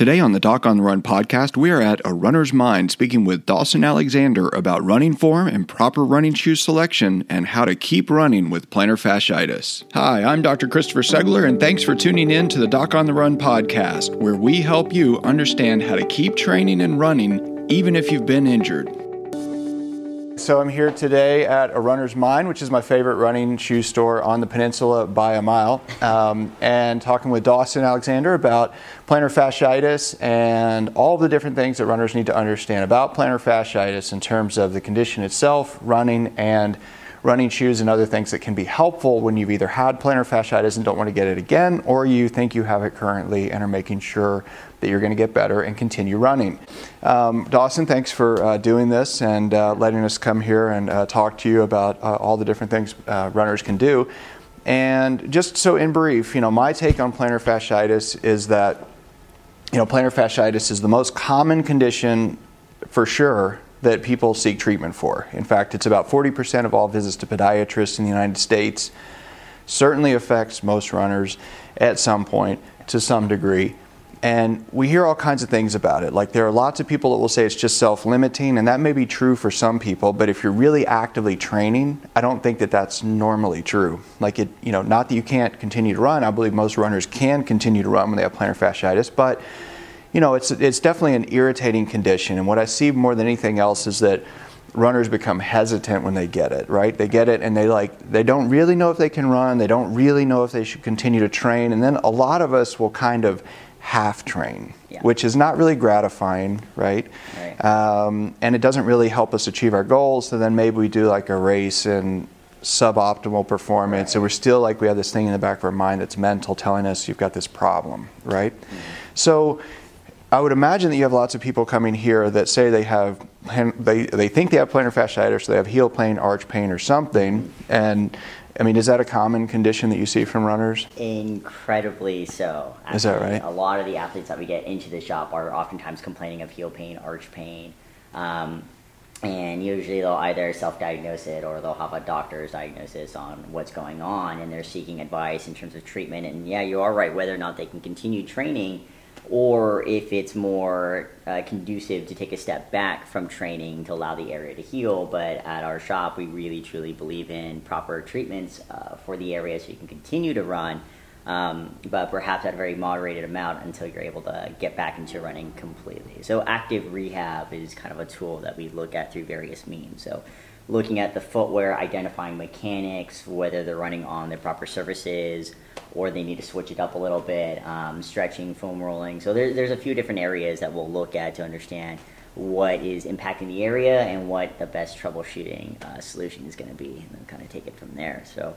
Today on the Doc on the Run podcast, we are at A Runner's Mind speaking with Dawson Alexander about running form and proper running shoe selection and how to keep running with plantar fasciitis. Hi, I'm Dr. Christopher Segler, and thanks for tuning in to the Doc on the Run podcast, where we help you understand how to keep training and running even if you've been injured. So I'm here today at a Runner's Mind, which is my favorite running shoe store on the peninsula by a mile, um, and talking with Dawson Alexander about plantar fasciitis and all the different things that runners need to understand about plantar fasciitis in terms of the condition itself, running, and running shoes and other things that can be helpful when you've either had plantar fasciitis and don't want to get it again, or you think you have it currently and are making sure that you're going to get better and continue running. Um, Dawson, thanks for uh, doing this and uh, letting us come here and uh, talk to you about uh, all the different things uh, runners can do. And just so in brief, you know, my take on plantar fasciitis is that, you know, plantar fasciitis is the most common condition for sure that people seek treatment for. In fact, it's about 40% of all visits to podiatrists in the United States. Certainly affects most runners at some point to some degree. And we hear all kinds of things about it. Like there are lots of people that will say it's just self limiting, and that may be true for some people, but if you're really actively training, I don't think that that's normally true. Like it, you know, not that you can't continue to run. I believe most runners can continue to run when they have plantar fasciitis, but you know, it's, it's definitely an irritating condition. And what I see more than anything else is that runners become hesitant when they get it, right? They get it and they like they don't really know if they can run, they don't really know if they should continue to train, and then a lot of us will kind of half train, yeah. which is not really gratifying, right? right. Um, and it doesn't really help us achieve our goals. So then maybe we do like a race and suboptimal performance, right. and we're still like we have this thing in the back of our mind that's mental telling us you've got this problem, right? Mm-hmm. So I would imagine that you have lots of people coming here that say they have they they think they have plantar fasciitis, or they have heel pain, arch pain, or something, and I mean, is that a common condition that you see from runners? Incredibly so. Actually, is that right? A lot of the athletes that we get into the shop are oftentimes complaining of heel pain, arch pain. Um, and usually they'll either self-diagnose it or they'll have a doctor's diagnosis on what's going on and they're seeking advice in terms of treatment and yeah you are right whether or not they can continue training or if it's more uh, conducive to take a step back from training to allow the area to heal. But at our shop, we really truly believe in proper treatments uh, for the area so you can continue to run, um, but perhaps at a very moderated amount until you're able to get back into running completely. So, active rehab is kind of a tool that we look at through various means. So, looking at the footwear, identifying mechanics, whether they're running on the proper surfaces or they need to switch it up a little bit, um, stretching, foam rolling. So there, there's a few different areas that we'll look at to understand what is impacting the area and what the best troubleshooting uh, solution is going to be, and then kind of take it from there. So,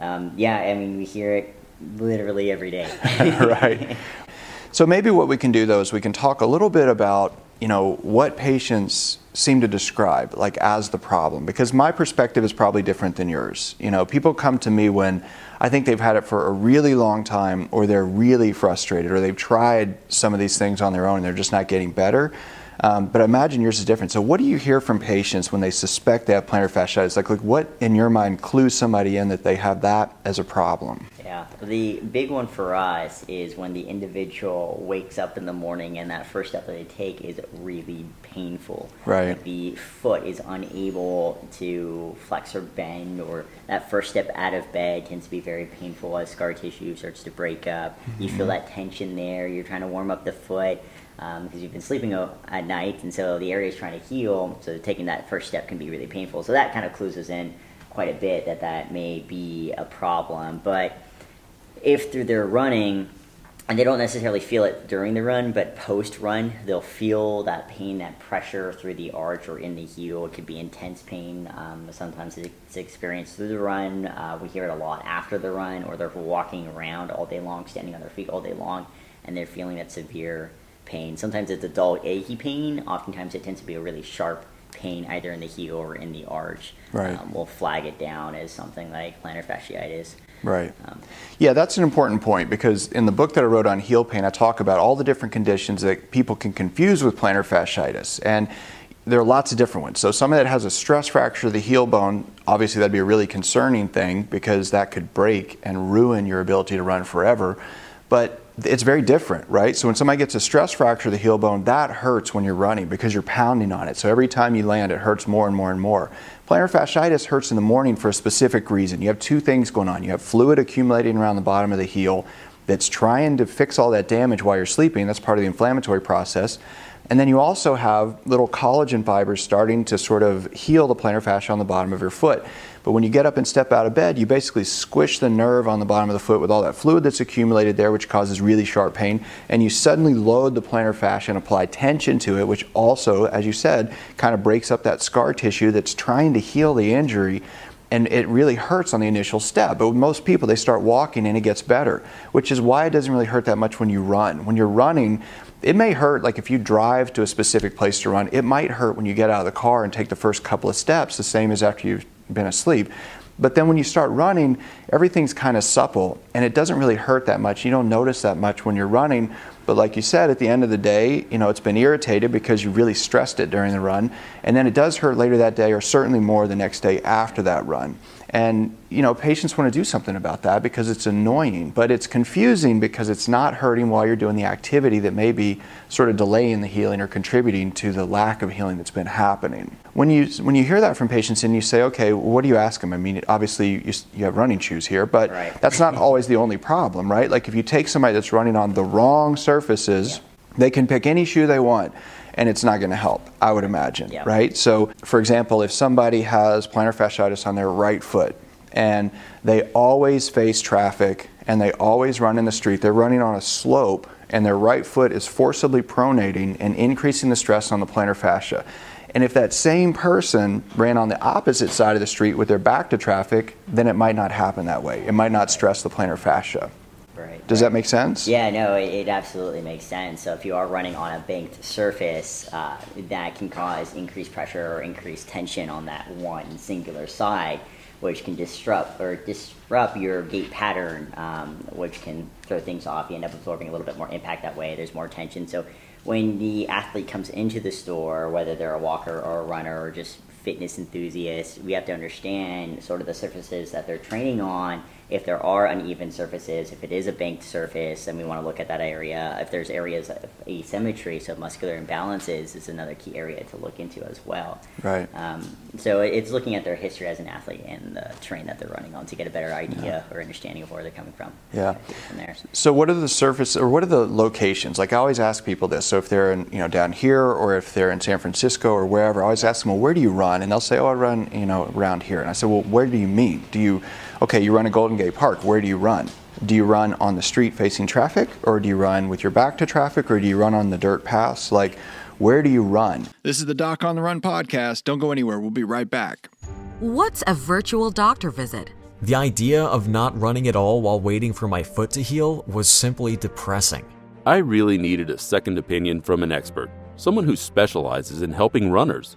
um, yeah, I mean, we hear it literally every day. right. So maybe what we can do though is we can talk a little bit about you know what patients seem to describe like as the problem because my perspective is probably different than yours. You know, people come to me when I think they've had it for a really long time, or they're really frustrated, or they've tried some of these things on their own and they're just not getting better. Um, but imagine yours is different. So, what do you hear from patients when they suspect they have plantar fasciitis? Like, like, what in your mind clues somebody in that they have that as a problem? Yeah, the big one for us is when the individual wakes up in the morning and that first step that they take is really painful. Right. Like the foot is unable to flex or bend, or that first step out of bed tends to be very painful as scar tissue starts to break up. Mm-hmm. You feel mm-hmm. that tension there. You're trying to warm up the foot because um, you've been sleeping at night, and so the area is trying to heal. So taking that first step can be really painful. So that kind of clues us in quite a bit that that may be a problem, but if through their running, and they don't necessarily feel it during the run, but post run, they'll feel that pain, that pressure through the arch or in the heel. It could be intense pain. Um, sometimes it's experienced through the run. Uh, we hear it a lot after the run, or they're walking around all day long, standing on their feet all day long, and they're feeling that severe pain. Sometimes it's a dull, achy pain. Oftentimes it tends to be a really sharp pain either in the heel or in the arch. Right. Um, we'll flag it down as something like plantar fasciitis. Right. Um, yeah, that's an important point because in the book that I wrote on heel pain, I talk about all the different conditions that people can confuse with plantar fasciitis. And there are lots of different ones. So, somebody that has a stress fracture of the heel bone, obviously that'd be a really concerning thing because that could break and ruin your ability to run forever. But it's very different, right? So when somebody gets a stress fracture of the heel bone, that hurts when you're running because you're pounding on it. So every time you land, it hurts more and more and more. Plantar fasciitis hurts in the morning for a specific reason. You have two things going on. You have fluid accumulating around the bottom of the heel that's trying to fix all that damage while you're sleeping. That's part of the inflammatory process. And then you also have little collagen fibers starting to sort of heal the plantar fascia on the bottom of your foot. But when you get up and step out of bed, you basically squish the nerve on the bottom of the foot with all that fluid that's accumulated there, which causes really sharp pain. And you suddenly load the plantar fascia and apply tension to it, which also, as you said, kind of breaks up that scar tissue that's trying to heal the injury and it really hurts on the initial step. But with most people, they start walking and it gets better, which is why it doesn't really hurt that much when you run. When you're running, it may hurt, like if you drive to a specific place to run, it might hurt when you get out of the car and take the first couple of steps, the same as after you've been asleep. But then when you start running, everything's kind of supple and it doesn't really hurt that much. You don't notice that much when you're running. But like you said, at the end of the day, you know, it's been irritated because you really stressed it during the run. And then it does hurt later that day or certainly more the next day after that run. And you know, patients want to do something about that because it's annoying, but it's confusing because it's not hurting while you're doing the activity that may be sort of delaying the healing or contributing to the lack of healing that's been happening. When you when you hear that from patients and you say, okay, well, what do you ask them? I mean, obviously you, you have running shoes here, but right. that's not always the only problem, right? Like if you take somebody that's running on the wrong surfaces, yeah. they can pick any shoe they want and it's not going to help, I would imagine, yeah. right? So, for example, if somebody has plantar fasciitis on their right foot and they always face traffic and they always run in the street, they're running on a slope and their right foot is forcibly pronating and increasing the stress on the plantar fascia. And if that same person ran on the opposite side of the street with their back to traffic, then it might not happen that way. It might not stress the plantar fascia. Does that make sense? Yeah, no, it, it, absolutely makes sense. So if you are running on a banked surface, uh, that can cause increased pressure or increased tension on that one singular side, which can disrupt or disrupt your gait pattern, um, which can throw things off. You end up absorbing a little bit more impact that way. There's more tension. So when the athlete comes into the store, whether they're a walker or a runner or just fitness enthusiast, we have to understand sort of the surfaces that they're training on if there are uneven surfaces, if it is a banked surface, then we want to look at that area. If there's areas of asymmetry, so muscular imbalances is another key area to look into as well. Right. Um, so it's looking at their history as an athlete and the terrain that they're running on to get a better idea yeah. or understanding of where they're coming from. Yeah. From there. So what are the surface or what are the locations? Like I always ask people this. So if they're in, you know down here or if they're in San Francisco or wherever, I always ask them, well, where do you run? And they'll say, oh, I run, you know, around here. And I say, well, where do you mean? Do you okay, you run a Golden Gate Park, where do you run? Do you run on the street facing traffic, or do you run with your back to traffic, or do you run on the dirt paths? Like, where do you run? This is the Doc on the Run podcast. Don't go anywhere. We'll be right back. What's a virtual doctor visit? The idea of not running at all while waiting for my foot to heal was simply depressing. I really needed a second opinion from an expert, someone who specializes in helping runners.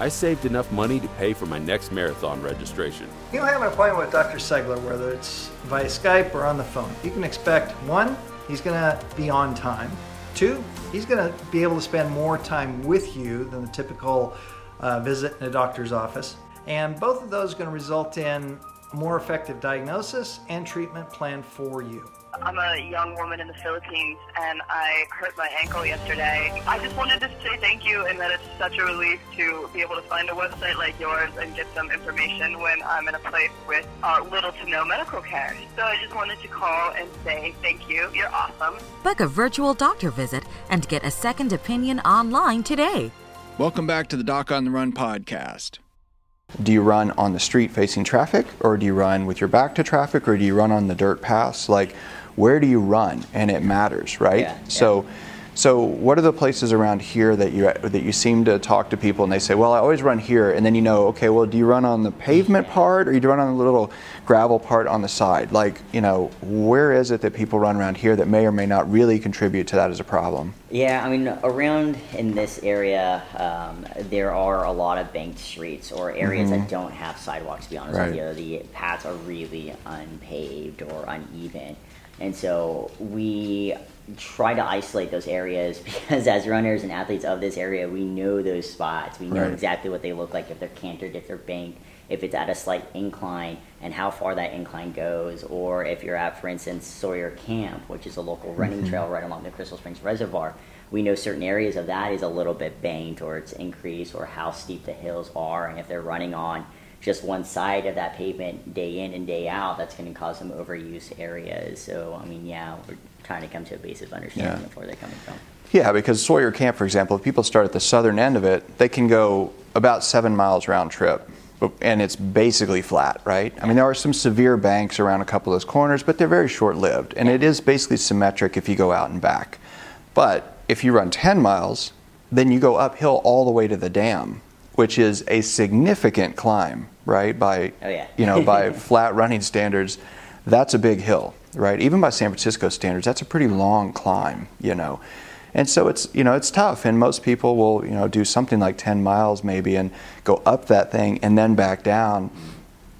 I saved enough money to pay for my next marathon registration. You'll have an appointment with Dr. Segler, whether it's via Skype or on the phone. You can expect one, he's going to be on time. Two, he's going to be able to spend more time with you than the typical uh, visit in a doctor's office. And both of those are going to result in more effective diagnosis and treatment plan for you. I'm a young woman in the Philippines and I hurt my ankle yesterday. I just wanted to say thank you and that it's such a relief to be able to find a website like yours and get some information when I'm in a place with uh, little to no medical care. So I just wanted to call and say thank you. You're awesome. Book a virtual doctor visit and get a second opinion online today. Welcome back to the Doc on the Run podcast. Do you run on the street facing traffic, or do you run with your back to traffic, or do you run on the dirt paths? Like, where do you run? And it matters, right? Yeah, so, yeah. So, what are the places around here that you that you seem to talk to people and they say, "Well, I always run here," and then you know, okay, well, do you run on the pavement part or do you run on the little gravel part on the side? Like, you know, where is it that people run around here that may or may not really contribute to that as a problem? Yeah, I mean, around in this area, um, there are a lot of banked streets or areas Mhm. that don't have sidewalks. To be honest Right. with you, the paths are really unpaved or uneven, and so we try to isolate those areas because as runners and athletes of this area, we know those spots. We know Right. exactly what they look like if they're cantered, if they're banked, if it's at a slight incline, and how far that incline goes. Or if you're at, for instance, Sawyer Camp, which is a local running Mhm. trail right along the Crystal Springs Reservoir. We know certain areas of that is a little bit banked or it's increased or how steep the hills are. And if they're running on just one side of that pavement day in and day out, that's going to cause some overuse areas. So, I mean, yeah, we're trying to come to a basic understanding Yeah. of where they're coming from. Yeah, because Sawyer Camp, for example, if people start at the southern end of it, they can go about seven miles round trip, and it's basically flat, right? I mean, there are some severe banks around a couple of those corners, but they're very short lived, and it is basically symmetric if you go out and back. But if you run 10 miles, then you go uphill all the way to the dam, which is a significant climb, right? By Oh, yeah. you know, by flat running standards, that's a big hill, right? Even by San Francisco standards, that's a pretty mm-hmm. long climb, you know. And so it's, you know, it's tough and most people will, you know, do something like 10 miles maybe and go up that thing and then back down. Mm-hmm.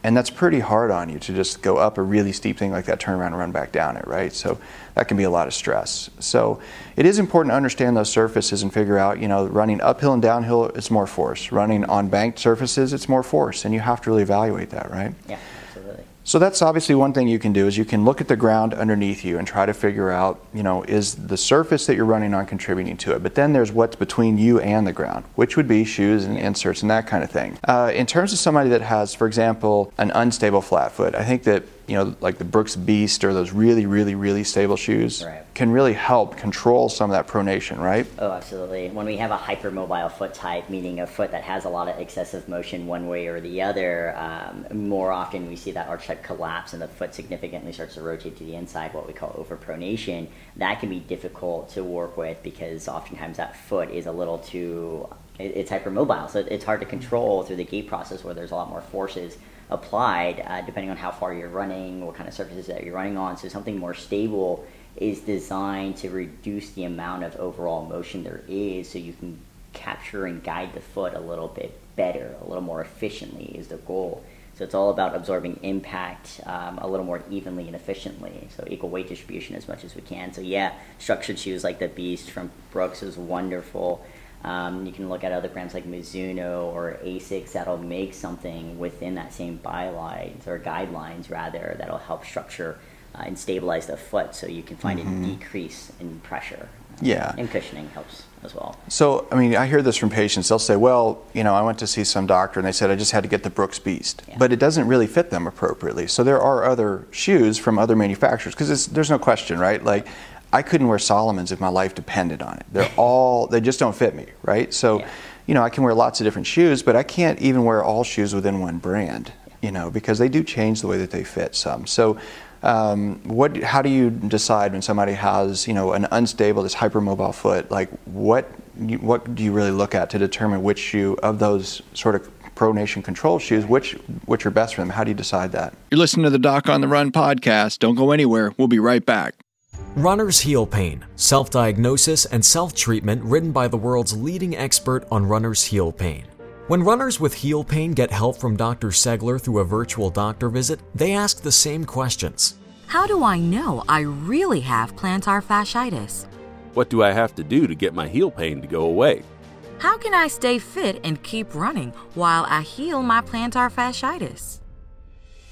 And that's pretty hard on you to just go up a really steep thing like that, turn around and run back down it, right? So that can be a lot of stress. So it is important to understand those surfaces and figure out, you know, running uphill and downhill, it's more force. Running on banked surfaces, it's more force. And you have to really evaluate that, right? Yeah. So that's obviously one thing you can do is you can look at the ground underneath you and try to figure out, you know, is the surface that you're running on contributing to it? But then there's what's between you and the ground, which would be shoes and inserts and that kind of thing. Uh, in terms of somebody that has, for example, an unstable flat foot, I think that you know, like the Brooks Beast or those really, really, really stable shoes Right. can really help control some of that pronation, right? Oh, absolutely. When we have a hypermobile foot type, meaning a foot that has a lot of excessive motion one way or the other, um, more often we see that arch type collapse and the foot significantly starts to rotate to the inside, what we call overpronation. That can be difficult to work with because oftentimes that foot is a little too, it- it's hypermobile. So it's hard to control through the gait process where there's a lot more forces applied uh, depending on how far you're running, what kind of surfaces that you're running on. So something more stable is designed to reduce the amount of overall motion there is so you can capture and guide the foot a little bit better, a little more efficiently is the goal. So it's all about absorbing impact um, a little more evenly and efficiently. So equal weight distribution as much as we can. So yeah, structured shoes like the Beast from Brooks is wonderful. Um, you can look at other brands like Mizuno or Asics that'll make something within that same bylines or guidelines rather that'll help structure uh, and stabilize the foot so you can find Mhm. a decrease in pressure. Yeah. And cushioning helps as well. So, I mean, I hear this from patients. They'll say, well, you know, I went to see some doctor and they said I just had to get the Brooks Beast. But it doesn't really fit them appropriately. So, there are other shoes from other manufacturers because there's no question, right? Like, I couldn't wear Salomon's if my life depended on it. They're all, they just don't fit me, right? So, you know, I can wear lots of different shoes, but I can't even wear all shoes within one brand, you know, because they do change the way that they fit some. So, um, what, how do you decide when somebody has, you know, an unstable, this hypermobile foot? Like, what, you- what do you really look at to determine which shoe of those sort of pronation control shoes, which, which are best for them? How do you decide that? You're listening to the Doc on the Run podcast. Don't go anywhere. We'll be right back. Runner's Heel Pain Self Diagnosis and Self Treatment, written by the world's leading expert on runner's heel pain. When runners with heel pain get help from Dr. Segler through a virtual doctor visit, they ask the same questions. How do I know I really have plantar fasciitis? What do I have to do to get my heel pain to go away? How can I stay fit and keep running while I heal my plantar fasciitis?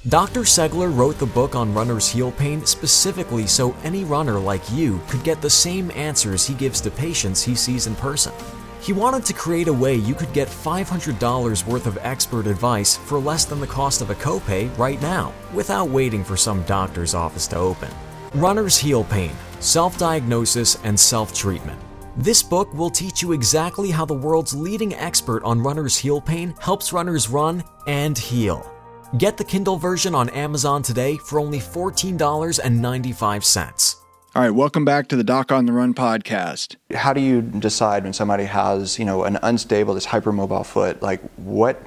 Dr. Segler wrote the book on runner's heel pain specifically so any runner like you could get the same answers he gives to patients he sees in person. He wanted to create a way you could get $500 worth of expert advice for less than the cost of a copay right now, without waiting for some doctor's office to open. Runner's Heel Pain Self Diagnosis and Self Treatment. This book will teach you exactly how the world's leading expert on runner's heel pain helps runners run and heal. Get the Kindle version on Amazon today for only $14.95. All right, welcome back to the Doc on the Run podcast. How do you decide when somebody has, you know, an unstable, this hypermobile foot? Like, what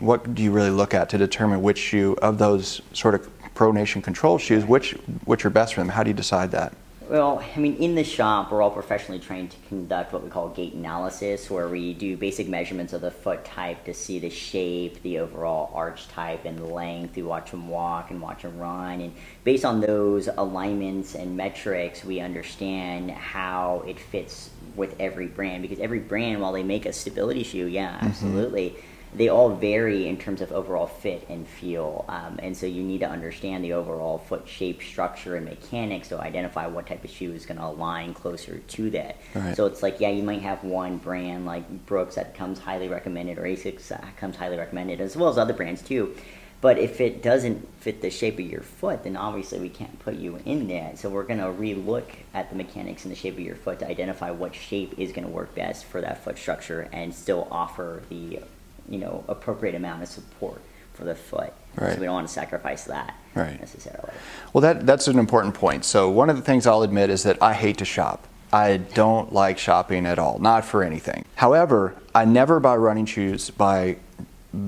what do you really look at to determine which shoe of those sort of pronation control shoes, which which are best for them? How do you decide that? Well, I mean, in the shop, we're all professionally trained to conduct what we call gait analysis, where we do basic measurements of the foot type to see the shape, the overall arch type, and length. We watch them walk and watch them run. And based on those alignments and metrics, we understand how it fits with every brand. Because every brand, while they make a stability shoe, yeah, mm-hmm. absolutely. Mm-hmm they all vary in terms of overall fit and feel. Um, and so you need to understand the overall foot shape, structure, and mechanics to identify what type of shoe is going to align closer to that. Right. So it's like, yeah, you might have one brand like Brooks that comes highly recommended, or Asics uh, comes highly recommended, as well as other brands too. But if it doesn't fit the shape of your foot, then obviously we can't put you in that. So we're going to relook at the mechanics and the shape of your foot to identify what shape is going to work best for that foot structure and still offer the you know appropriate amount of support for the foot. Right. So we don't want to sacrifice that right. necessarily. Well, that that's an important point. So one of the things I'll admit is that I hate to shop. I don't like shopping at all, not for anything. However, I never buy running shoes by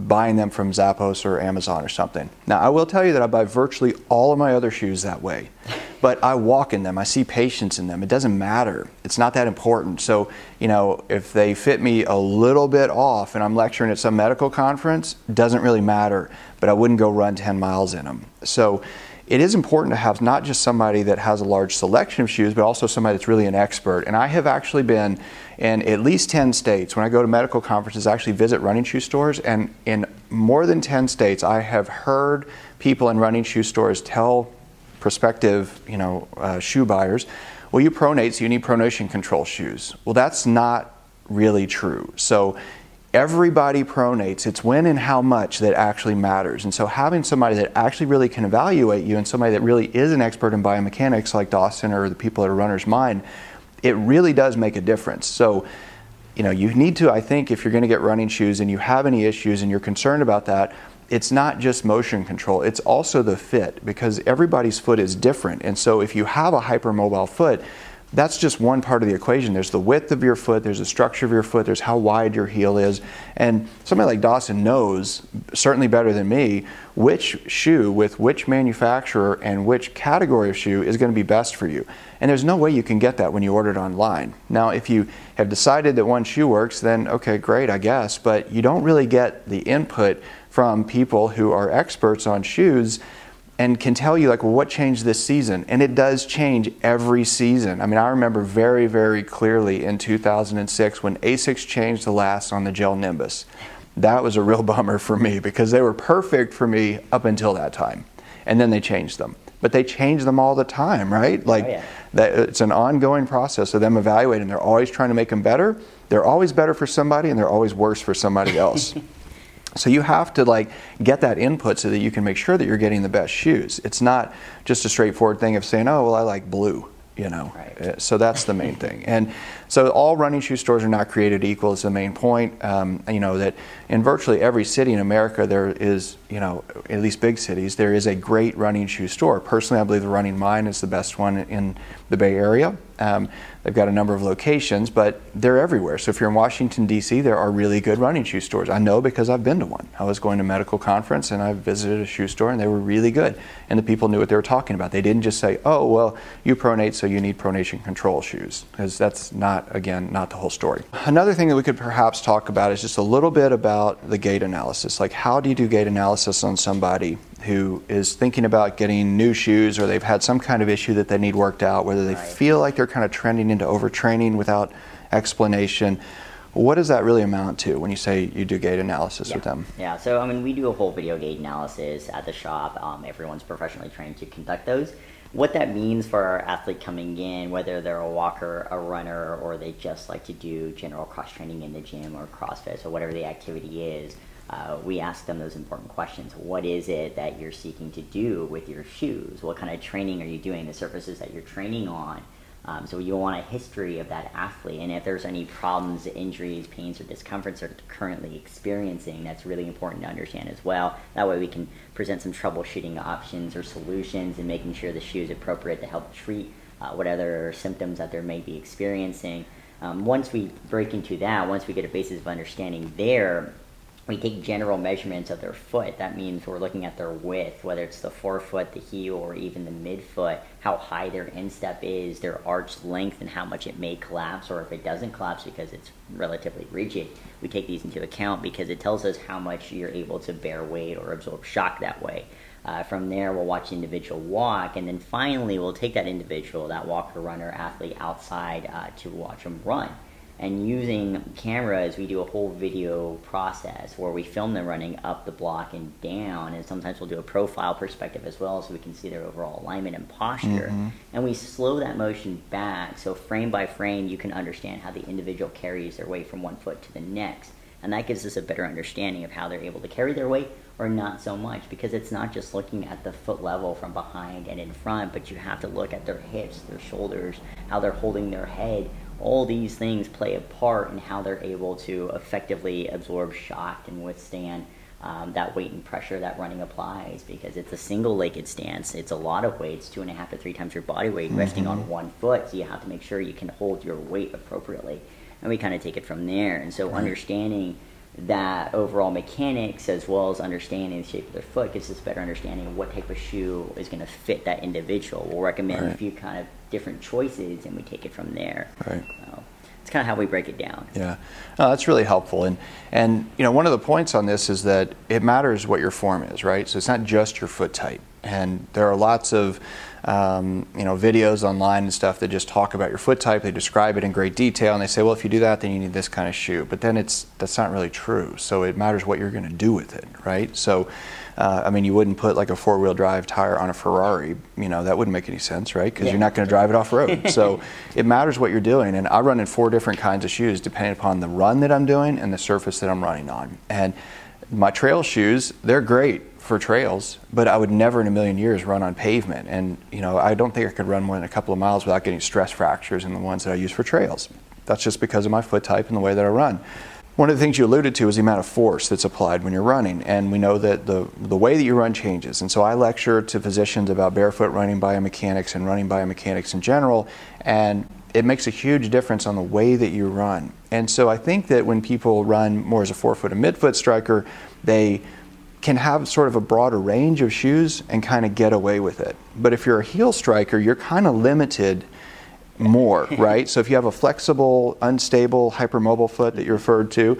buying them from Zappos or Amazon or something. Now, I will tell you that I buy virtually all of my other shoes that way but I walk in them. I see patients in them. It doesn't matter. It's not that important. So, you know, if they fit me a little bit off and I'm lecturing at some medical conference, doesn't really matter. But I wouldn't go run 10 miles in them. So, it is important to have not just somebody that has a large selection of shoes, but also somebody that's really an expert. And I have actually been in at least 10 states. When I go to medical conferences, I actually visit running shoe stores. And in more than 10 states, I have heard people in running shoe stores tell prospective, you know, uh, shoe buyers, well, you pronate, so you need pronation control shoes. Well, that's not really true. So everybody pronates. It's when and how much that actually matters. And so having somebody that actually really can evaluate you and somebody that really is an expert in biomechanics like Dawson or the people at a runner's mind, it really does make a difference. So you know, you need to, I think, if you're going to get running shoes and you have any issues and you're concerned about that, it's not just motion control, it's also the fit because everybody's foot is different. And so if you have a hypermobile foot, that's just one part of the equation. There's the width of your foot, there's the structure of your foot, there's how wide your heel is. And somebody like Dawson knows, certainly better than me, which shoe with which manufacturer and which category of shoe is going to be best for you. And there's no way you can get that when you order it online. Now, if you have decided that one shoe works, then okay, great, I guess, but you don't really get the input from people who are experts on shoes and can tell you like well what changed this season. And it does change every season. I mean i remember very very clearly in 2006 when asics changed the last on the gel nimbus. That was a real bummer for me because they were perfect for me up until that time. And then they changed them. But they change them all the time right? Oh, like oh, yeah. that it's an ongoing process of them evaluating. They're always trying to make them better. They're always better for somebody and they're always worse for somebody else So you have to like get that input so that you can make sure that you're getting the best shoes. It's not just a straightforward thing of saying, "Oh, well, I like blue." You know, right. Uh, so that's the main thing. And so all running shoe stores are not created equal. Is the main point. Um, you know that in virtually every city in America there is, you know, at least big cities, there is a great running shoe store. Personally, I believe the Running Mind is the best one in the Bay Area. Um, they've got a number of locations, but they're everywhere. So if you're in Washington, D.C., there are really good running shoe stores. I know because I've been to one. I was going to a medical conference and I visited a shoe store and they were really good. And the people knew what they were talking about. They didn't just say, oh, well, you pronate, so you need pronation control shoes, because that's not, again, not the whole story. Another thing that we could perhaps talk about is just a little bit about the gait analysis. Like, how do you do gait analysis on somebody who is thinking about getting new shoes or they've had some kind of issue that they need worked out, whether they right. feel like they're kind of trending into overtraining without explanation. What does that really amount to when you say you do gait analysis yeah. with them? Yeah, so I mean, we do a whole video gait analysis at the shop. Um, everyone's professionally trained to conduct those. What that means for our athlete coming in, whether they're a walker, a runner, or they just like to do general cross training in the gym or CrossFit, or whatever the activity is, uh, we ask them those important questions. What is it that you're seeking to do with your shoes? What kind of training are you doing? The surfaces that you're training on. Um, so you want a history of that athlete, and if there's any problems, injuries, pains, or discomforts they're currently experiencing, that's really important to understand as well. That way, we can present some troubleshooting options or solutions, and making sure the shoe is appropriate to help treat uh, what other symptoms that they may be experiencing. Um, once we break into that, once we get a basis of understanding there, we take general measurements of their foot. That means we're looking at their width, whether it's the forefoot, the heel, or even the midfoot, how high their instep is, their arch length, and how much it may collapse, or if it doesn't collapse because it's relatively rigid. We take these into account because it tells us how much you're able to bear weight or absorb shock that way. Uh, from there, we'll watch the individual walk, and then finally, we'll take that individual, that walker, runner, athlete, outside uh, to watch them run and using cameras we do a whole video process where we film them running up the block and down and sometimes we'll do a profile perspective as well so we can see their overall alignment and posture mm-hmm. and we slow that motion back so frame by frame you can understand how the individual carries their weight from one foot to the next and that gives us a better understanding of how they're able to carry their weight or not so much because it's not just looking at the foot level from behind and in front but you have to look at their hips their shoulders how they're holding their head all these things play a part in how they're able to effectively absorb shock and withstand um, that weight and pressure that running applies because it's a single legged stance. It's a lot of weights, two and a half to three times your body weight, mm-hmm. resting on one foot. So you have to make sure you can hold your weight appropriately. And we kind of take it from there. And so right. understanding that overall mechanics as well as understanding the shape of their foot gives us better understanding of what type of shoe is going to fit that individual. We'll recommend right. a few kind of different choices and we take it from there. Right. So it's kind of how we break it down. Yeah, no, that's really helpful. And and you know one of the points on this is that it matters what your form is, right? So it's not just your foot type. And there are lots of um, you know, videos online and stuff that just talk about your foot type. They describe it in great detail, and they say, well, if you do that, then you need this kind of shoe. But then it's that's not really true. So it matters what you're going to do with it, right? So. Uh, I mean, you wouldn't put like a four-wheel drive tire on a Ferrari. You know, that wouldn't make any sense, right? Because yeah. you're not going to drive it off road. so it matters what you're doing. And I run in four different kinds of shoes depending upon the run that I'm doing and the surface that I'm running on. And my trail shoes, they're great for trails, but I would never in a million years run on pavement. And you know, I don't think I could run more than a couple of miles without getting stress fractures in the ones that I use for trails. That's just because of my foot type and the way that I run. One of the things you alluded to is the amount of force that's applied when you're running, and we know that the the way that you run changes. And so I lecture to physicians about barefoot running biomechanics and running biomechanics in general, and it makes a huge difference on the way that you run. And so I think that when people run more as a forefoot and midfoot striker, they can have sort of a broader range of shoes and kind of get away with it. But if you're a heel striker, you're kind of limited more, right? so if you have a flexible, unstable, hypermobile foot that you referred to,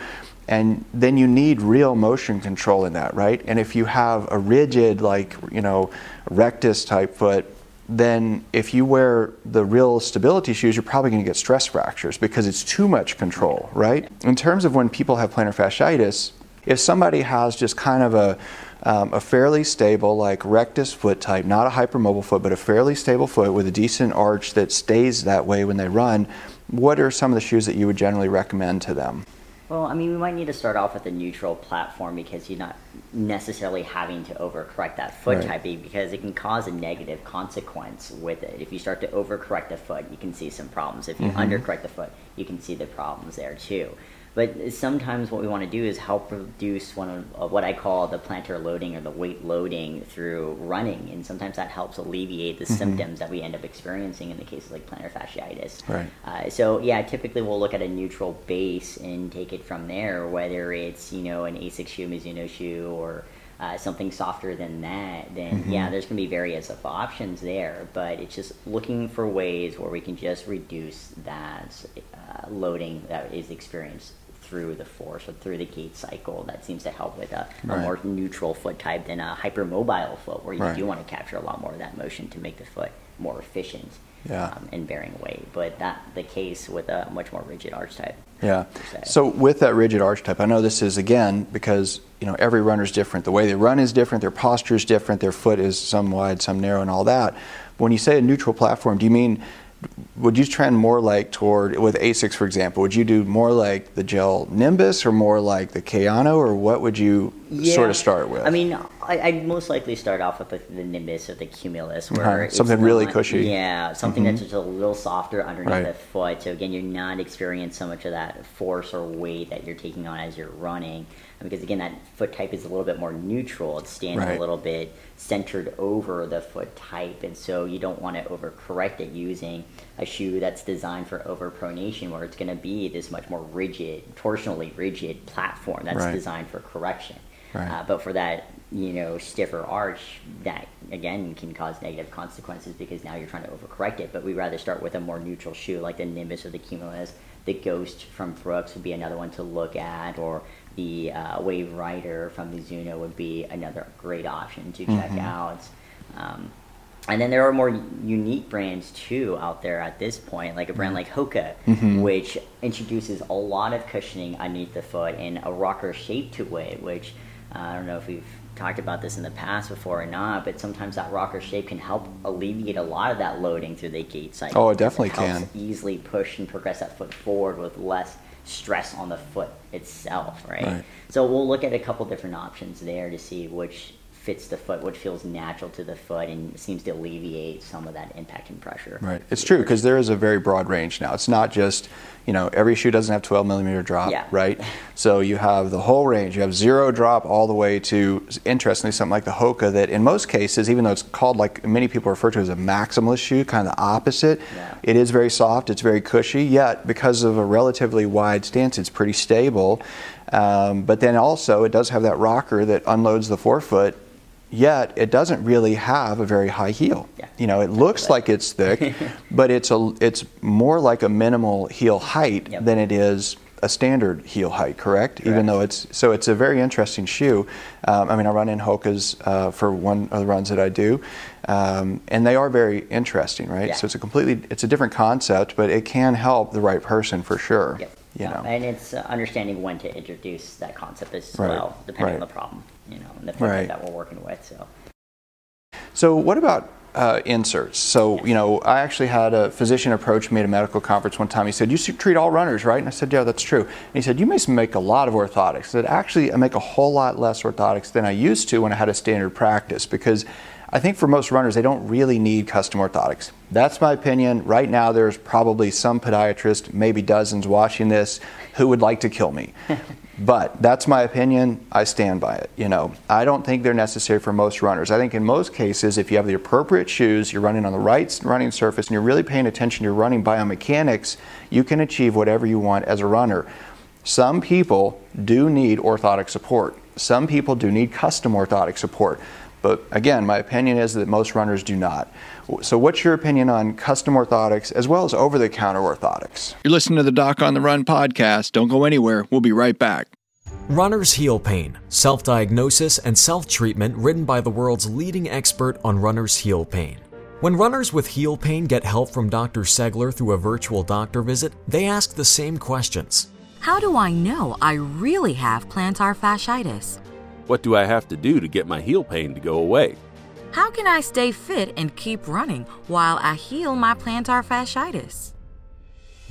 and then you need real motion control in that, right? And if you have a rigid, like, you know, rectus type foot, then if you wear the real stability shoes, you're probably going to get stress fractures because it's too much control, right? In terms of when people have plantar fasciitis, if somebody has just kind of a, um, a fairly stable, like rectus foot type, not a hypermobile foot, but a fairly stable foot with a decent arch that stays that way when they run, what are some of the shoes that you would generally recommend to them? Well, I mean, we might need to start off with a neutral platform because you're not necessarily having to overcorrect that foot right. type because it can cause a negative consequence with it. If you start to overcorrect the foot, you can see some problems. If you mm-hmm. undercorrect the foot, you can see the problems there too. But sometimes what we want to do is help reduce one of uh, what I call the plantar loading or the weight loading through running, and sometimes that helps alleviate the mm-hmm. symptoms that we end up experiencing in the cases like plantar fasciitis. Right. Uh, so yeah, typically we'll look at a neutral base and take it from there, whether it's you know an Asics shoe, Mizuno shoe, or uh, something softer than that, then mm-hmm. yeah, there's going to be various of options there. But it's just looking for ways where we can just reduce that uh, loading that is experienced through the force or through the gait cycle that seems to help with a, right. a more neutral foot type than a hypermobile foot where you right. do want to capture a lot more of that motion to make the foot more efficient yeah. um, in bearing weight but that the case with a much more rigid arch type yeah so with that rigid arch type i know this is again because you know every runner is different the way they run is different their posture is different their foot is some wide some narrow and all that when you say a neutral platform do you mean would you trend more like toward with Asics, for example? Would you do more like the gel Nimbus or more like the Kayano, or what would you yeah. sort of start with? I mean, I, would most likely start off with the, the nimbus or the cumulus, where uh-huh. something not, really cushy. Yeah, something mm-hmm. that's just a little softer underneath right. the foot. So again, you're not experiencing so much of that force or weight that you're taking on as you're running, because again, that foot type is a little bit more neutral. It's standing right. a little bit centered over the foot type, and so you don't want to overcorrect it using a shoe that's designed for overpronation, where it's going to be this much more rigid, torsionally rigid platform that's right. designed for correction. Right. Uh, but for that, you know, stiffer arch, that again can cause negative consequences because now you're trying to overcorrect it. But we'd rather start with a more neutral shoe like the Nimbus or the Cumulus. The Ghost from Brooks would be another one to look at, or the uh, Wave Rider from the Mizuno would be another great option to check mm-hmm. out. Um, and then there are more unique brands too out there at this point, like a brand mm-hmm. like Hoka, mm-hmm. which introduces a lot of cushioning underneath the foot and a rocker shape to it, which uh, I don't know if we've talked about this in the past before or not, but sometimes that rocker shape can help alleviate a lot of that loading through the gait cycle. Oh, it definitely it can. Easily push and progress that foot forward with less stress on the foot itself, right? right? So we'll look at a couple different options there to see which fits the foot, what feels natural to the foot, and seems to alleviate some of that impact and pressure. Right. It's true because there is a very broad range now. It's not just, you know, every shoe doesn't have 12 millimeter drop, yeah. right? So you have the whole range. You have zero drop all the way to, interestingly, something like the Hoka that in most cases, even though it's called like many people refer to as a maximalist shoe, kind of the opposite, yeah. it is very soft, it's very cushy, yet because of a relatively wide stance, it's pretty stable. Um, but then also, it does have that rocker that unloads the forefoot yet it doesn't really have a very high heel. Yeah. You know, it looks like it's thick, but it's a it's more like a minimal heel height yep. than it is a standard heel height. Correct? correct? Even though it's so it's a very interesting shoe. Um, I mean, I run in Hoka's uh, for one of the runs that I do, um, and they are very interesting, right? Yeah. So it's a completely it's a different concept, but it can help the right person for sure. Yep. You know. and it's uh, understanding when to introduce that concept as right. well, depending right. on the problem, you know, and the right. that we're working with. So. So what about uh, inserts? So you know, I actually had a physician approach me at a medical conference one time. He said, "You treat all runners, right?" And I said, "Yeah, that's true." And he said, "You may make a lot of orthotics." I said, "Actually, I make a whole lot less orthotics than I used to when I had a standard practice because." I think for most runners, they don't really need custom orthotics. That's my opinion. Right now, there's probably some podiatrist, maybe dozens watching this, who would like to kill me. but that's my opinion. I stand by it. You know, I don't think they're necessary for most runners. I think in most cases, if you have the appropriate shoes, you're running on the right running surface, and you're really paying attention to your running biomechanics, you can achieve whatever you want as a runner. Some people do need orthotic support. Some people do need custom orthotic support. But again, my opinion is that most runners do not. So, what's your opinion on custom orthotics as well as over the counter orthotics? You're listening to the Doc on the Run podcast. Don't go anywhere. We'll be right back. Runner's Heel Pain Self Diagnosis and Self Treatment, written by the world's leading expert on runner's heel pain. When runners with heel pain get help from Dr. Segler through a virtual doctor visit, they ask the same questions How do I know I really have plantar fasciitis? What do I have to do to get my heel pain to go away? How can I stay fit and keep running while I heal my plantar fasciitis?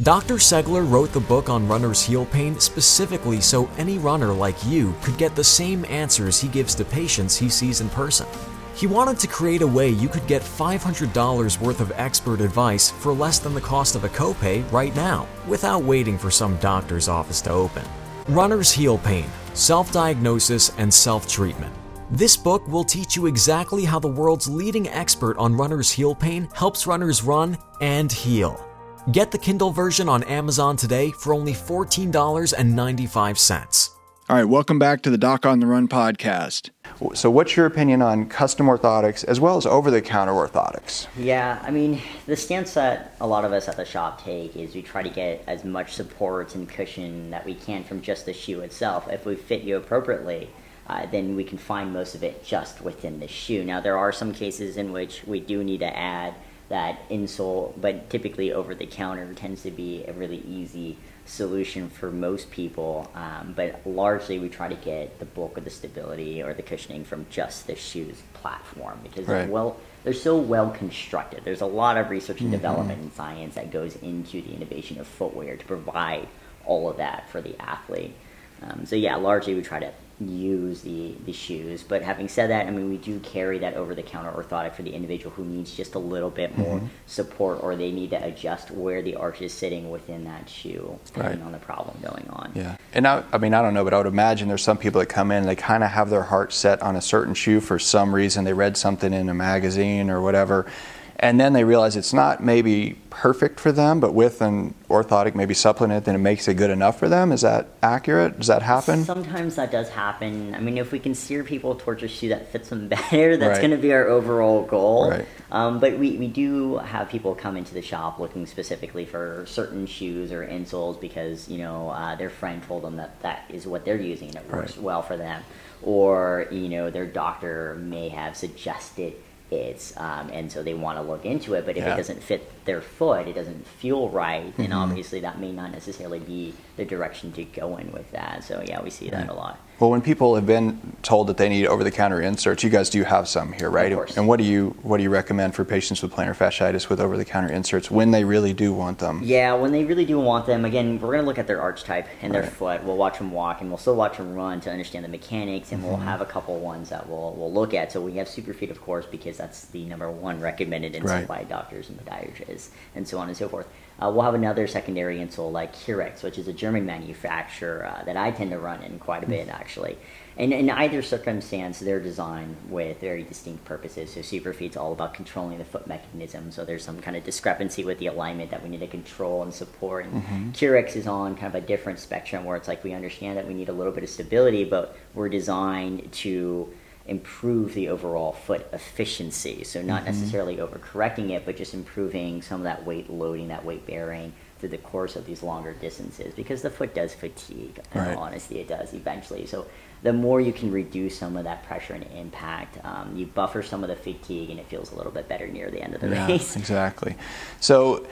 Dr. Segler wrote the book on runner's heel pain specifically so any runner like you could get the same answers he gives to patients he sees in person. He wanted to create a way you could get $500 worth of expert advice for less than the cost of a copay right now, without waiting for some doctor's office to open. Runner's Heel Pain Self Diagnosis and Self Treatment. This book will teach you exactly how the world's leading expert on runner's heel pain helps runners run and heal. Get the Kindle version on Amazon today for only $14.95. All right, welcome back to the Doc on the Run podcast. So, what's your opinion on custom orthotics as well as over the counter orthotics? Yeah, I mean, the stance that a lot of us at the shop take is we try to get as much support and cushion that we can from just the shoe itself. If we fit you appropriately, uh, then we can find most of it just within the shoe. Now, there are some cases in which we do need to add that insole, but typically over the counter tends to be a really easy solution for most people, um, but largely we try to get the bulk of the stability or the cushioning from just the shoe's platform because right. they're well they're so well constructed. There's a lot of research and mm-hmm. development and science that goes into the innovation of footwear to provide all of that for the athlete. Um, so yeah, largely we try to use the, the shoes. But having said that, I mean, we do carry that over the counter orthotic for the individual who needs just a little bit more Mhm. support or they need to adjust where the arch is sitting within that shoe, depending Right. on the problem going on. Yeah. And I, I mean, I don't know, but I would imagine there's some people that come in, they kind of have their heart set on a certain shoe for some reason. They read something in a magazine or whatever. And then they realize it's not maybe perfect for them, but with an orthotic, maybe supplement, then it makes it good enough for them. Is that accurate? Does that happen? Sometimes that does happen. I mean, if we can steer people towards a shoe that fits them better, that's Right. going to be our overall goal. Right. Um, but we, we do have people come into the shop looking specifically for certain shoes or insoles because, you know, uh, their friend told them that that is what they're using and it works Right. well for them. Or, you know, their doctor may have suggested it, um, and so they want to look into it. But if Yeah. it doesn't fit their foot, it doesn't feel right, then Mhm. obviously that may not necessarily be the direction to go in with that. So yeah, we see that a lot. Well, when people have been told that they need over-the-counter inserts, you guys do have some here, right? Of course. And what do you what do you recommend for patients with plantar fasciitis with over-the-counter inserts when they really do want them? Yeah, when they really do want them, again, we're going to look at their arch type and their Right. foot. We'll watch them walk and we'll still watch them run to understand the mechanics, and we'll Mhm. have a couple ones that we'll, we'll look at. So we have Superfeet, of course, because that's the number one recommended insert Right. by doctors and podiatrists, and so on and so forth. Uh, we'll have another secondary insole like Currex, which is a German manufacturer uh, that I tend to run in quite a bit, actually. And in either circumstance, they're designed with very distinct purposes. So Superfeet's all about controlling the foot mechanism. So there's some kind of discrepancy with the alignment that we need to control and support. And Mhm. Currex is on kind of a different spectrum where it's like we understand that we need a little bit of stability, but we're designed to improve the overall foot efficiency. So not Mhm. necessarily overcorrecting it, but just improving some of that weight loading, that weight bearing through the course of these longer distances because the foot does fatigue. In Right. honesty, it does eventually. So the more you can reduce some of that pressure and impact, um, you buffer some of the fatigue, and it feels a little bit better near the end of the Yeah, race. exactly. So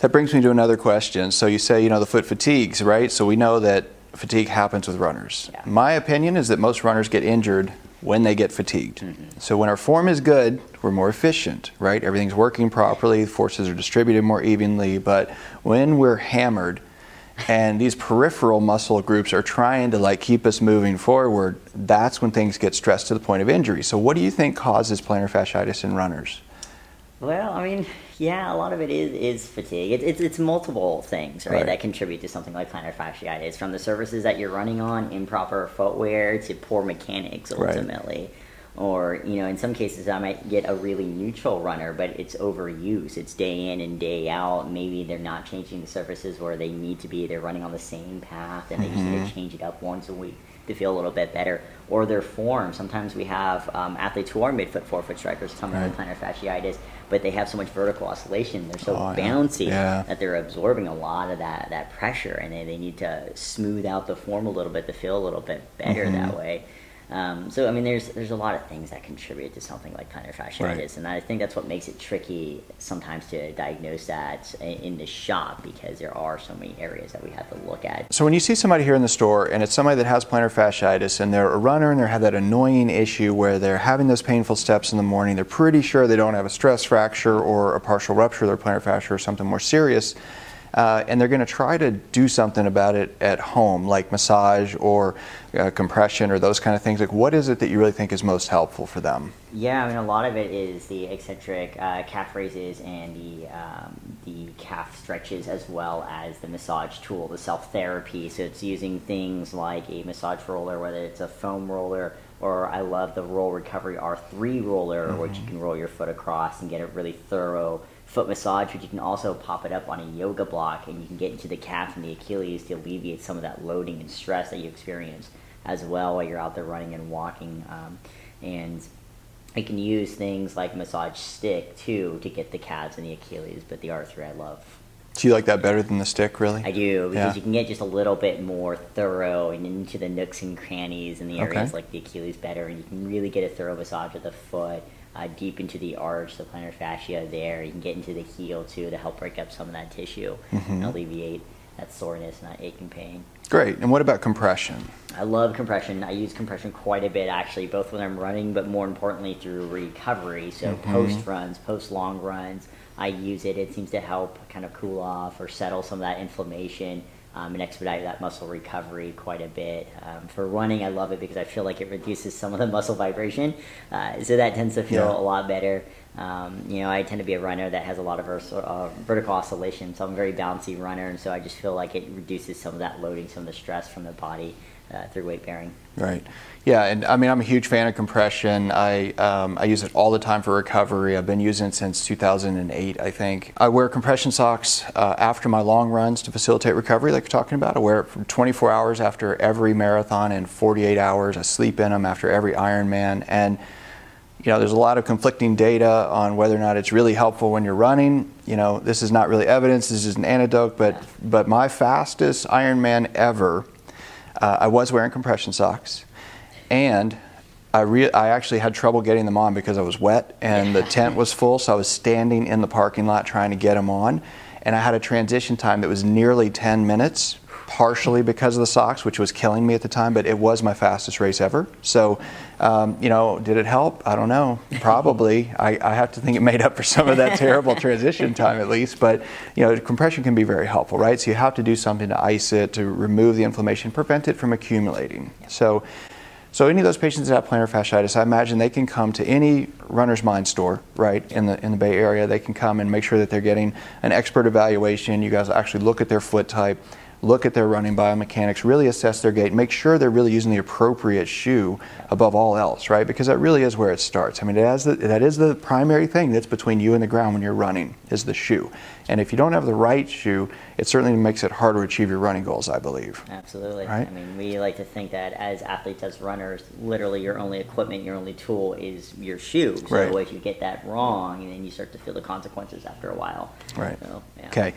that brings me to another question. So you say, you know, the foot fatigues, right? So we know that fatigue happens with runners. Yeah. My opinion is that most runners get injured when they get fatigued. Mm-hmm. So when our form is good, we're more efficient, right? Everything's working properly, forces are distributed more evenly. But when we're hammered, and these peripheral muscle groups are trying to like keep us moving forward, that's when things get stressed to the point of injury. So what do you think causes plantar fasciitis in runners? Well, I mean, yeah, a lot of it is, is fatigue. It's, it's, it's multiple things, right, Right. that contribute to something like plantar fasciitis, from the surfaces that you're running on, improper footwear, to poor mechanics Right. ultimately. Or, you know, in some cases I might get a really neutral runner, but it's overuse. It's day in and day out. Maybe they're not changing the surfaces where they need to be. They're running on the same path, and they just need to change it up once a week to feel a little bit better. Or their form. Sometimes we have um, athletes who are midfoot, forefoot strikers coming with plantar fasciitis, but they have so much vertical oscillation. They're so Oh, bouncy Yeah. that they're absorbing a lot of that, that pressure, and they, they need to smooth out the form a little bit to feel a little bit better Mhm. that way. Um, so I mean, there's there's a lot of things that contribute to something like plantar fasciitis, Right. and I think that's what makes it tricky sometimes to diagnose that in the shop because there are so many areas that we have to look at. So when you see somebody here in the store and it's somebody that has plantar fasciitis and they're a runner and they have that annoying issue where they're having those painful steps in the morning, they're pretty sure they don't have a stress fracture or a partial rupture of their plantar fascia or something more serious, uh, and they're going to try to do something about it at home, like massage or uh, compression or those kind of things. Like, what is it that you really think is most helpful for them? Yeah, I mean, a lot of it is the eccentric uh, calf raises and the um, the calf stretches, as well as the massage tool, the self therapy. So it's using things like a massage roller, whether it's a foam roller or I love the Roll Recovery R3 roller, which you can roll your foot across and get a really thorough foot massage, but you can also pop it up on a yoga block and you can get into the calf and the Achilles to alleviate some of that loading and stress that you experience as well while you're out there running and walking. Um, and I can use things like massage stick too to get the calves and the Achilles, but the R3 I love. Do you like that better than the stick, really? I do because Yeah. you can get just a little bit more thorough and into the nooks and crannies and the areas Okay. like the Achilles better, and you can really get a thorough massage of the foot, uh, deep into the arch, the plantar fascia there. You can get into the heel too to help break up some of that tissue and Mhm. alleviate that soreness and that aching pain. Great. And what about compression? I love compression. I use compression quite a bit actually, both when I'm running, but more importantly through recovery. So Mhm. post runs, post long runs, I use it. It seems to help kind of cool off or settle some of that inflammation um, and expedite that muscle recovery quite a bit. Um, for running, I love it because I feel like it reduces some of the muscle vibration, uh, so that tends to feel yeah. a lot better. Um, you know, I tend to be a runner that has a lot of uh, vertical oscillation, so I'm a very bouncy runner, and so I just feel like it reduces some of that loading, some of the stress from the body uh, through weight bearing. Right. Yeah, and I mean, I'm a huge fan of compression. I um, I use it all the time for recovery. I've been using it since 2008, I think. I wear compression socks uh, after my long runs to facilitate recovery, like you're talking about. I wear it for 24 hours after every marathon and 48 hours. I sleep in them after every Ironman, and you know, there's a lot of conflicting data on whether or not it's really helpful when you're running. You know, this is not really evidence. This is an anecdote, but but my fastest Ironman ever uh, I was wearing compression socks, and I, re- I actually had trouble getting them on because I was wet and the tent was full, so I was standing in the parking lot trying to get them on. And I had a transition time that was nearly 10 minutes partially because of the socks, which was killing me at the time, but it was my fastest race ever. So, um, you know, did it help? I don't know. Probably. I, I, have to think it made up for some of that terrible transition time at least. But, you know, compression can be very helpful, right? So you have to do something to ice it, to remove the inflammation, prevent it from accumulating. So, so any of those patients that have plantar fasciitis, I imagine they can come to any runner's mind store, right, in the in the Bay Area. They can come and make sure that they're getting an expert evaluation. You guys actually look at their foot type look at their running biomechanics, really assess their gait, make sure they're really using the appropriate shoe above all else, right? Because that really is where it starts. I mean, the, that is the primary thing that's between you and the ground when you're running is the shoe. And if you don't have the right shoe, it certainly makes it harder to achieve your running goals, I believe. Absolutely. Right? I mean, we like to think that as athletes, as runners, literally your only equipment, your only tool is your shoe. So right. if you get that wrong, and then you start to feel the consequences after a while. Right. So, yeah. Okay.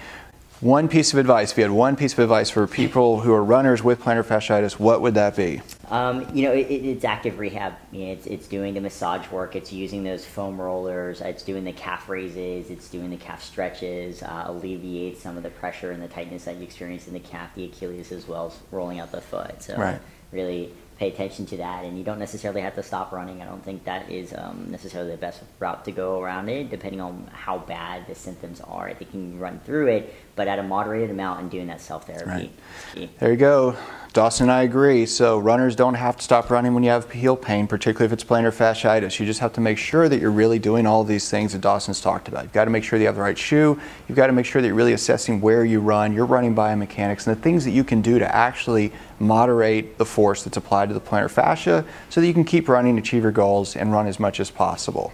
One piece of advice, if you had one piece of advice for people who are runners with plantar fasciitis, what would that be? Um, you know, it, it's active rehab. You know, it's, it's doing the massage work. It's using those foam rollers. It's doing the calf raises. It's doing the calf stretches. Uh, alleviate some of the pressure and the tightness that you experience in the calf, the Achilles, as well as rolling out the foot. So right. really pay attention to that, and you don't necessarily have to stop running. I don't think that is um, necessarily the best route to go around it, depending on how bad the symptoms are. I think you can run through it, but at a moderated amount and doing that self therapy. Right. There you go. Dawson and I agree. So runners don't have to stop running when you have heel pain, particularly if it's plantar fasciitis. You just have to make sure that you're really doing all these things that Dawson's talked about. You've got to make sure that you have the right shoe. You've got to make sure that you're really assessing where you run, your running biomechanics, and the things that you can do to actually moderate the force that's applied to the plantar fascia so that you can keep running, achieve your goals, and run as much as possible.